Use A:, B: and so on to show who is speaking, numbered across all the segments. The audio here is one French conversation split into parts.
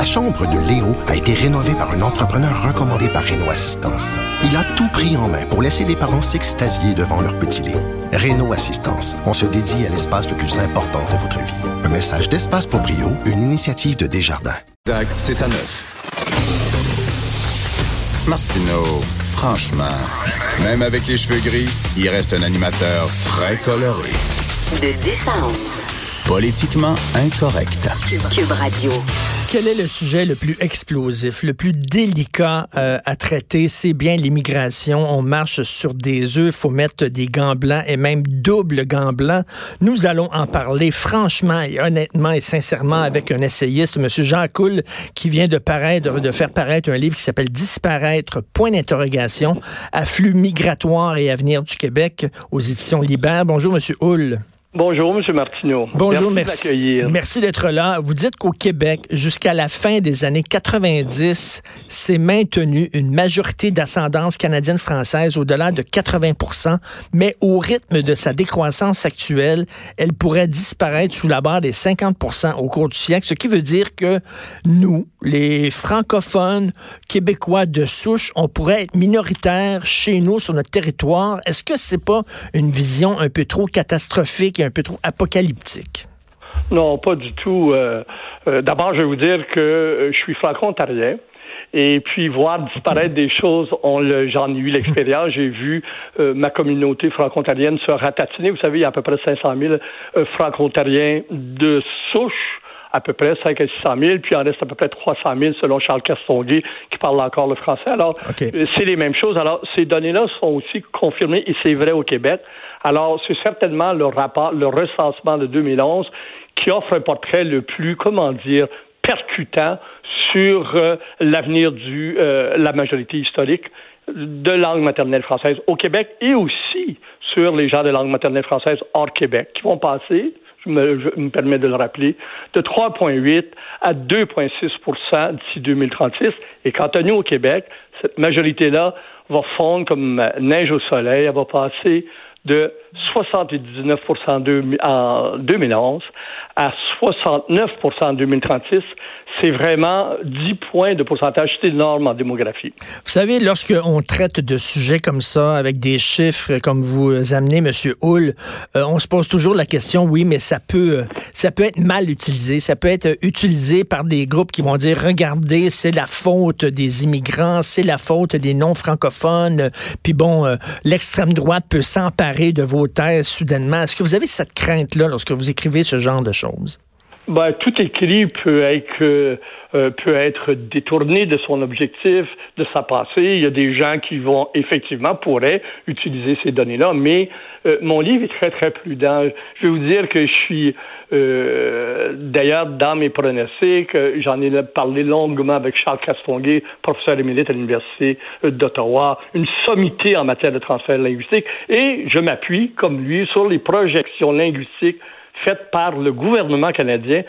A: La chambre de Léo a été rénovée par un entrepreneur recommandé par Renault Assistance. Il a tout pris en main pour laisser les parents s'extasier devant leur petit Léo. Renault Assistance, on se dédie à l'espace le plus important de votre vie. Un message d'Espace pour Brio, une initiative de Desjardins.
B: Zach, c'est sa neuf. Martineau, franchement, même avec les cheveux gris, il reste un animateur très coloré.
C: De 10 à 11.
B: Politiquement incorrect.
C: Cube Radio.
D: Quel est le sujet le plus explosif, le plus délicat euh, à traiter? C'est bien l'immigration. On marche sur des œufs. Il faut mettre des gants blancs et même double gants blancs. Nous allons en parler franchement et honnêtement et sincèrement avec un essayiste, M. Jean Coul, qui vient de paraître, de faire paraître un livre qui s'appelle Disparaître, point d'interrogation, afflux migratoire et avenir du Québec aux éditions Libère. Bonjour, M. Hull.
E: Bonjour, M. Martineau.
D: Bonjour, merci. Merci, d'être là. Vous dites qu'au Québec, jusqu'à la fin des années 90, s'est maintenue une majorité d'ascendance canadienne-française au-delà de 80% mais au rythme de sa décroissance actuelle, elle pourrait disparaître sous la barre des 50% au cours du siècle, ce qui veut dire que nous, les francophones québécois de souche, on pourrait être minoritaires chez nous sur notre territoire. Est-ce que c'est pas une vision un peu trop catastrophique un peu trop apocalyptique?
E: Non, pas du tout. Euh, euh, d'abord, je vais vous dire que euh, je suis franco-ontarien. Et puis voir disparaître des choses, j'en ai eu l'expérience. J'ai vu ma communauté franco-ontarienne se ratatiner. Vous savez, il y a à peu près 500 000 franco-ontariens de souche à peu près 5 à 600 000, puis il en reste à peu près 300 000 selon Charles Castonguay qui parle encore le français. Alors, c'est les mêmes choses. Alors, ces données-là sont aussi confirmées et c'est vrai au Québec. Alors, c'est certainement le rapport, le recensement de 2011 qui offre un portrait le plus, comment dire, percutant sur euh, l'avenir de euh, la majorité historique de langue maternelle française au Québec et aussi sur les gens de langue maternelle française hors Québec qui vont passer, je me, je me permets de le rappeler, de 3,8 à 2,6% d'ici 2036. Et quant à nous au Québec, cette majorité-là va fondre comme neige au soleil. Elle va passer de 79% en 2011 à 69% en 2036 c'est vraiment 10 points de pourcentage. C'est énorme en démographie.
D: Vous savez, lorsqu'on traite de sujets comme ça, avec des chiffres comme vous amenez, M. Hull, euh, on se pose toujours la question, oui, mais ça peut, ça peut être mal utilisé. Ça peut être utilisé par des groupes qui vont dire, regardez, c'est la faute des immigrants, c'est la faute des non-francophones. Puis bon, euh, l'extrême droite peut s'emparer de vos soudainement. Est-ce que vous avez cette crainte-là lorsque vous écrivez ce genre de choses?
E: Ben, tout écrit peut être, euh, peut être détourné de son objectif, de sa passée. Il y a des gens qui vont effectivement pourraient utiliser ces données-là, mais euh, mon livre est très très prudent. Je vais vous dire que je suis euh, d'ailleurs dans mes pronostics, j'en ai parlé longuement avec Charles Castonguay, professeur émérite à l'université d'Ottawa, une sommité en matière de transfert linguistique, et je m'appuie comme lui sur les projections linguistiques faite par le gouvernement canadien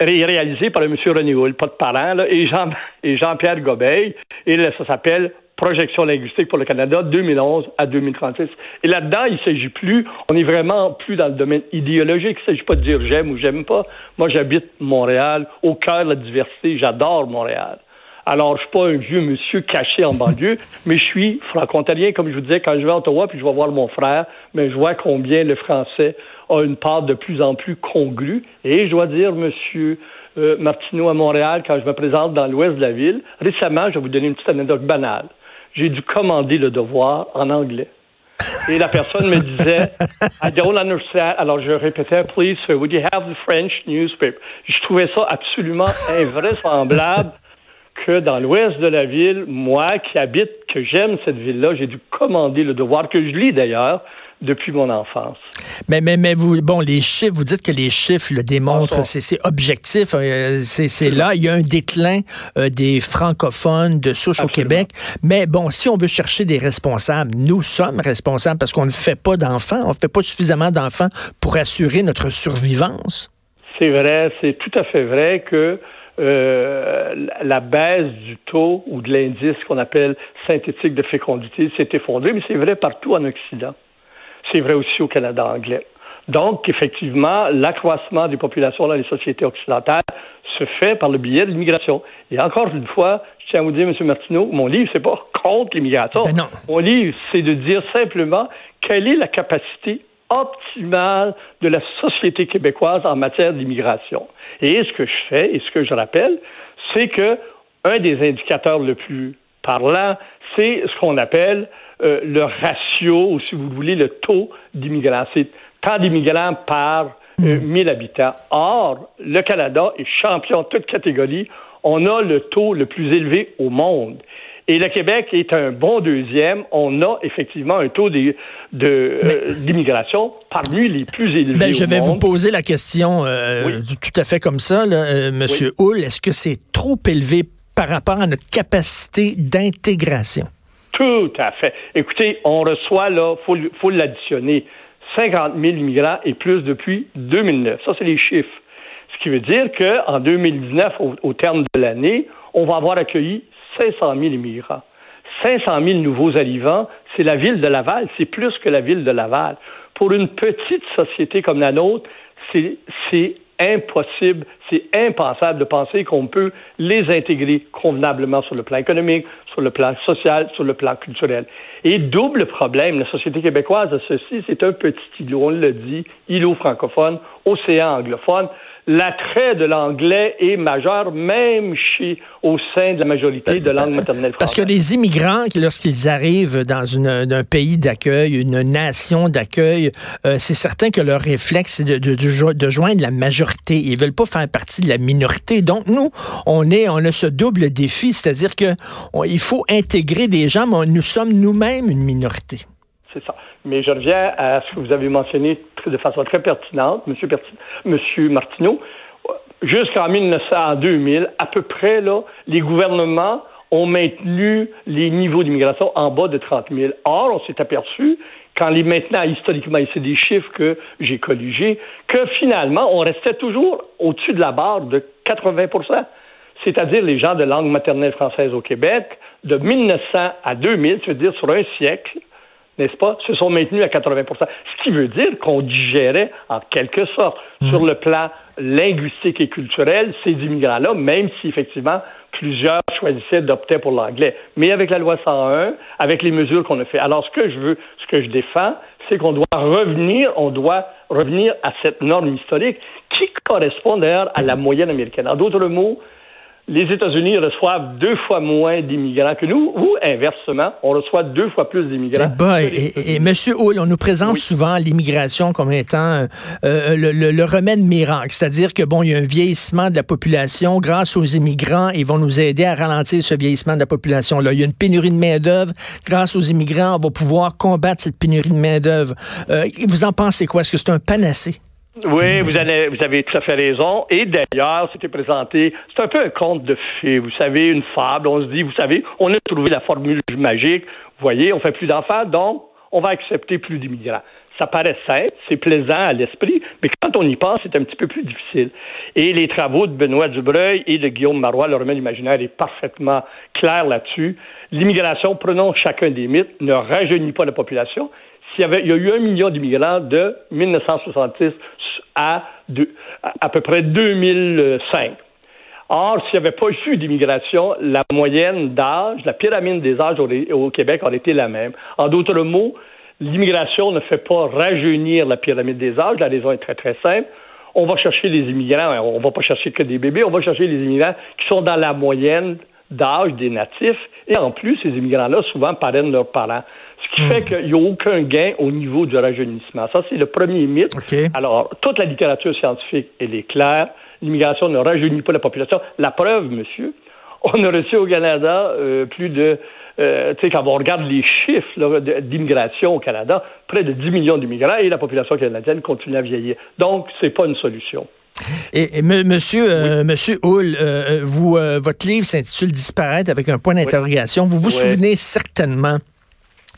E: réalisée par M. René Hull, pas de parents, et, Jean, et Jean-Pierre Gobeil. Et là, ça s'appelle Projection linguistique pour le Canada 2011 à 2036. Et là-dedans, il ne s'agit plus, on est vraiment plus dans le domaine idéologique. Il ne s'agit pas de dire j'aime ou j'aime pas. Moi, j'habite Montréal, au cœur de la diversité. J'adore Montréal. Alors, je suis pas un vieux monsieur caché en banlieue, mais je suis franco-ontarien, comme je vous disais, quand je vais à Ottawa, puis je vais voir mon frère, mais je vois combien le français a une part de plus en plus congrue. Et je dois dire, Monsieur euh, Martineau à Montréal, quand je me présente dans l'ouest de la ville, récemment, je vais vous donner une petite anecdote banale. J'ai dû commander le devoir en anglais. Et la personne me disait, I don't understand. Alors je répétais, please, sir, would you have the French newspaper? Je trouvais ça absolument invraisemblable que dans l'ouest de la ville, moi qui habite, que j'aime cette ville-là, j'ai dû commander le devoir, que je lis d'ailleurs, depuis mon enfance.
D: Mais, mais, mais vous, bon, les chiffres, vous dites que les chiffres le démontrent, c'est objectif, euh, c'est là, il y a un déclin euh, des francophones de souche au Québec. Mais bon, si on veut chercher des responsables, nous sommes responsables parce qu'on ne fait pas d'enfants, on ne fait pas suffisamment d'enfants pour assurer notre survivance.
E: C'est vrai, c'est tout à fait vrai que euh, la baisse du taux ou de l'indice qu'on appelle synthétique de fécondité s'est effondrée, mais c'est vrai partout en Occident. C'est vrai aussi au Canada anglais. Donc, effectivement, l'accroissement des populations dans les sociétés occidentales se fait par le biais de l'immigration. Et encore une fois, je tiens à vous dire, M. Martineau, mon livre, c'est pas contre l'immigration.
D: Ben
E: mon livre, c'est de dire simplement quelle est la capacité optimale de la société québécoise en matière d'immigration. Et ce que je fais et ce que je rappelle, c'est que un des indicateurs le plus parlant, c'est ce qu'on appelle euh, le ratio, ou si vous voulez, le taux d'immigrants. C'est tant d'immigrants par euh, 1000 hmm. habitants. Or, le Canada est champion de toute catégorie. On a le taux le plus élevé au monde. Et le Québec est un bon deuxième. On a effectivement un taux euh, d'immigration de, parmi les plus élevés.
D: Ben, je vais vous poser la question euh, tout à fait comme ça, là, Monsieur Hull. Est-ce que c'est trop élevé par rapport à notre capacité d'intégration?
E: Tout à fait. Écoutez, on reçoit, là, faut, faut l'additionner, 50 000 immigrants et plus depuis 2009. Ça, c'est les chiffres. Ce qui veut dire qu'en 2019, au, terme de l'année, on va avoir accueilli 500 000 immigrants. 500 000 nouveaux arrivants, c'est la ville de Laval, c'est plus que la ville de Laval. Pour une petite société comme la nôtre, c'est impossible, c'est impensable de penser qu'on peut les intégrer convenablement sur le plan économique, sur le plan social, sur le plan culturel. Et double problème, la société québécoise a ceci, c'est un petit îlot, on le dit, îlot francophone, océan anglophone l'attrait de l'anglais est majeur, même chez, au sein de la majorité de langue maternelle française.
D: Parce que les immigrants, lorsqu'ils arrivent dans une, un pays d'accueil, une nation d'accueil, euh, c'est certain que leur réflexe, c'est de, de, de, joindre la majorité. Ils veulent pas faire partie de la minorité. Donc, nous, on est, on a ce double défi, c'est-à-dire que il faut intégrer des gens, mais nous sommes nous-mêmes une minorité.
E: C'est ça. Mais je reviens à ce que vous avez mentionné de façon très pertinente, M. Monsieur Martineau. Jusqu'en 1900, 2000, à peu près, là, les gouvernements ont maintenu les niveaux d'immigration en bas de 30 000. Or, on s'est aperçu, quand les maintenant, historiquement, et c'est des chiffres que j'ai colligés, que finalement, on restait toujours au-dessus de la barre de 80% c'est-à-dire les gens de langue maternelle française au Québec, de 1900 à 2000, c'est-à-dire sur un siècle, n'est-ce pas, se sont maintenus à 80 Ce qui veut dire qu'on digérait, en quelque sorte, mmh. sur le plan linguistique et culturel, ces immigrants-là, même si effectivement plusieurs choisissaient d'opter pour l'anglais. Mais avec la loi 101, avec les mesures qu'on a fait. Alors, ce que je veux, ce que je défends, c'est qu'on doit revenir, on doit revenir à cette norme historique qui correspond d'ailleurs à la moyenne américaine. En d'autres mots, les États-Unis reçoivent deux fois moins d'immigrants que nous, ou inversement, on reçoit deux fois plus d'immigrants.
D: Ben, et, et, M. Hull, on nous présente souvent l'immigration comme étant euh, le, remède miracle, c'est-à-dire que bon, il y a un vieillissement de la population grâce aux immigrants, ils vont nous aider à ralentir ce vieillissement de la population. Là, il y a une pénurie de main d'œuvre, grâce aux immigrants, on va pouvoir combattre cette pénurie de main d'œuvre. Euh, vous en pensez quoi? Est-ce que c'est un panacée?
E: Oui, vous avez, vous avez tout à fait raison. Et d'ailleurs, c'était présenté, c'est un peu un conte de fées, vous savez, une fable. On se dit, vous savez, on a trouvé la formule magique. Vous voyez, on fait plus d'enfants, donc on va accepter plus d'immigrants. Ça paraît simple, c'est plaisant à l'esprit, mais quand on y pense, c'est un petit peu plus difficile. Et les travaux de Benoît Dubreuil et de Guillaume Marois, le remède imaginaire, est parfaitement clair là-dessus. L'immigration, prenons chacun des mythes, ne rajeunit pas la population, s'il y, avait, il y a eu un million d'immigrants de 1966 à, à, peu près 2005. Or, s'il n'y avait pas eu d'immigration, la moyenne d'âge, la pyramide des âges au, Québec aurait été la même. En d'autres mots, l'immigration ne fait pas rajeunir la pyramide des âges. La raison est très, très simple. On va chercher les immigrants, on ne va pas chercher que des bébés, on va chercher les immigrants qui sont dans la moyenne d'âge des natifs. Et en plus, ces immigrants-là, souvent, parrainent leurs parents. Ce qui fait hmm. qu'il n'y a aucun gain au niveau du rajeunissement. Ça, c'est le premier mythe. Alors, toute la littérature scientifique, elle est claire. L'immigration ne rajeunit pas la population. La preuve, monsieur, on a reçu au Canada euh, plus de euh, tu sais, quand on regarde les chiffres d'immigration au Canada, près de 10 millions d'immigrants et la population canadienne continue à vieillir. Donc, c'est pas une solution.
D: Et, monsieur, euh, monsieur Hull, vous, votre livre s'intitule Disparaître avec un point d'interrogation. Vous vous souvenez certainement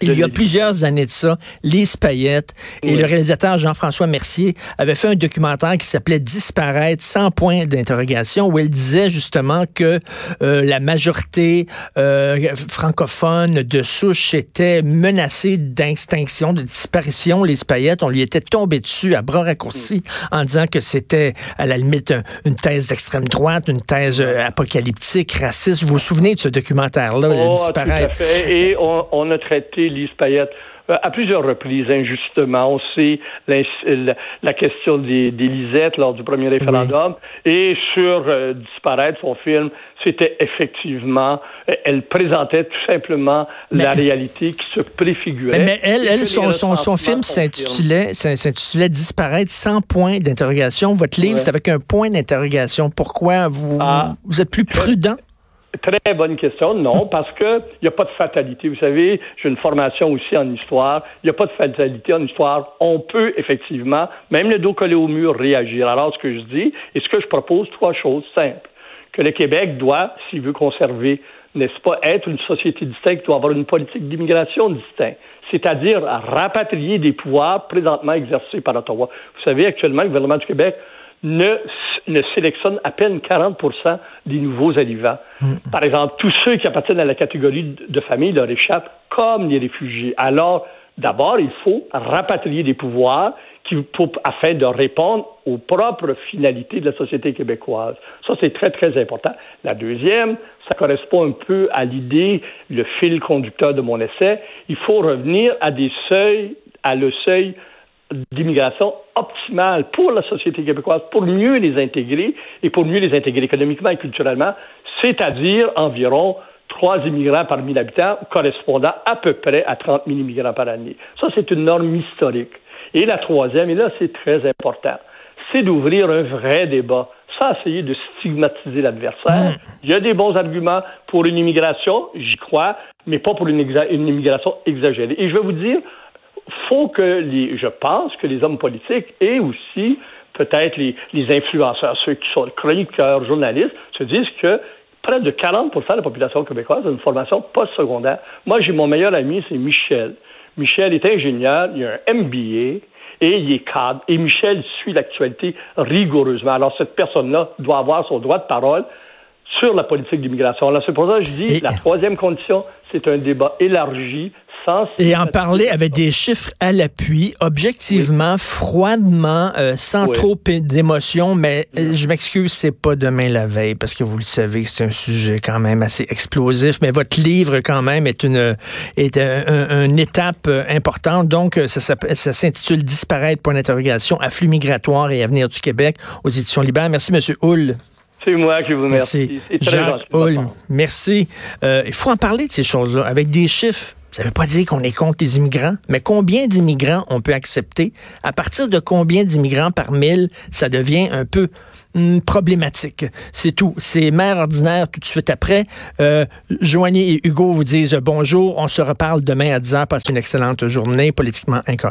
D: il y a plusieurs années de ça, Lise Payette et le réalisateur Jean-François Mercier avaient fait un documentaire qui s'appelait Disparaître sans point d'interrogation, où elle disait justement que euh, la majorité euh, francophone de souche était menacée d'extinction, de disparition. Lise Payette, on lui était tombé dessus à bras raccourcis en disant que c'était à la limite une thèse d'extrême droite, une thèse euh, apocalyptique, raciste. Vous vous souvenez de ce documentaire-là,
E: oh, Disparaître? Et on, on a traité Lise Payette euh, à plusieurs reprises, injustement. On sait la, question des, des, lisettes lors du premier référendum. Et sur euh, Disparaître, son film, c'était effectivement, euh, elle présentait tout simplement la réalité qui se préfigurait.
D: Mais, elle, elle son, son, son, film s'intitulait, s'intitulait Disparaître sans point d'interrogation. Votre livre, c'est avec un point d'interrogation. Pourquoi vous, ah. vous êtes plus prudent?
E: Très bonne question. Non, parce que il n'y a pas de fatalité. Vous savez, j'ai une formation aussi en histoire. Il n'y a pas de fatalité en histoire. On peut effectivement, même le dos collé au mur, réagir. Alors, ce que je dis et ce que je propose, trois choses simples. Que le Québec doit, s'il veut conserver, n'est-ce pas, être une société distincte, doit avoir une politique d'immigration distincte. C'est-à-dire rapatrier des pouvoirs présentement exercés par Ottawa. Vous savez, actuellement, le gouvernement du Québec ne, ne sélectionne à peine 40 des nouveaux arrivants. Mm. Par exemple, tous ceux qui appartiennent à la catégorie de famille leur échappent, comme les réfugiés. Alors, d'abord, il faut rapatrier des pouvoirs qui, pour, afin de répondre aux propres finalités de la société québécoise. Ça, c'est très, très important. La deuxième, ça correspond un peu à l'idée, le fil conducteur de mon essai. Il faut revenir à des seuils, à le seuil d'immigration optimale pour la société québécoise, pour mieux les intégrer et pour mieux les intégrer économiquement et culturellement, c'est-à-dire environ trois immigrants par mille habitants, correspondant à peu près à 30 000 immigrants par année. Ça, c'est une norme historique. Et la troisième, et là, c'est très important, c'est d'ouvrir un vrai débat sans essayer de stigmatiser l'adversaire. Il y a des bons arguments pour une immigration, j'y crois, mais pas pour une immigration exagérée. Et je vais vous dire, faut que les, je pense que les hommes politiques et aussi peut-être les, les influenceurs, ceux qui sont chroniqueurs, journalistes, se disent que près de 40% de la population québécoise a une formation postsecondaire. Moi, j'ai mon meilleur ami, c'est Michel. Michel est ingénieur, il a un MBA et il est cadre. Et Michel suit l'actualité rigoureusement. Alors, cette personne-là doit avoir son droit de parole sur la politique d'immigration. Alors, c'est pour ça que je dis, la troisième condition, c'est un débat élargi
D: et en parler avec des chiffres à l'appui, objectivement, froidement, euh, sans trop d'émotion, mais euh, je m'excuse, c'est pas demain la veille, parce que vous le savez, c'est un sujet quand même assez explosif, mais votre livre quand même est une, est une étape euh, importante. Donc, ça, ça s'intitule Disparaître, point d'interrogation, afflux migratoire et avenir du Québec aux éditions Libère. Merci, Monsieur Hull.
E: C'est moi qui vous remercie.
D: Merci. Jacques Hull, merci. il faut en parler de ces choses-là avec des chiffres. Ça ne veut pas dire qu'on est contre les immigrants, mais combien d'immigrants on peut accepter? À partir de combien d'immigrants par mille, ça devient un peu hmm, problématique. C'est tout. C'est mère ordinaire tout de suite après. Euh, Joanie et Hugo vous disent bonjour. On se reparle demain à 10h. Passez une excellente journée politiquement incorrecte.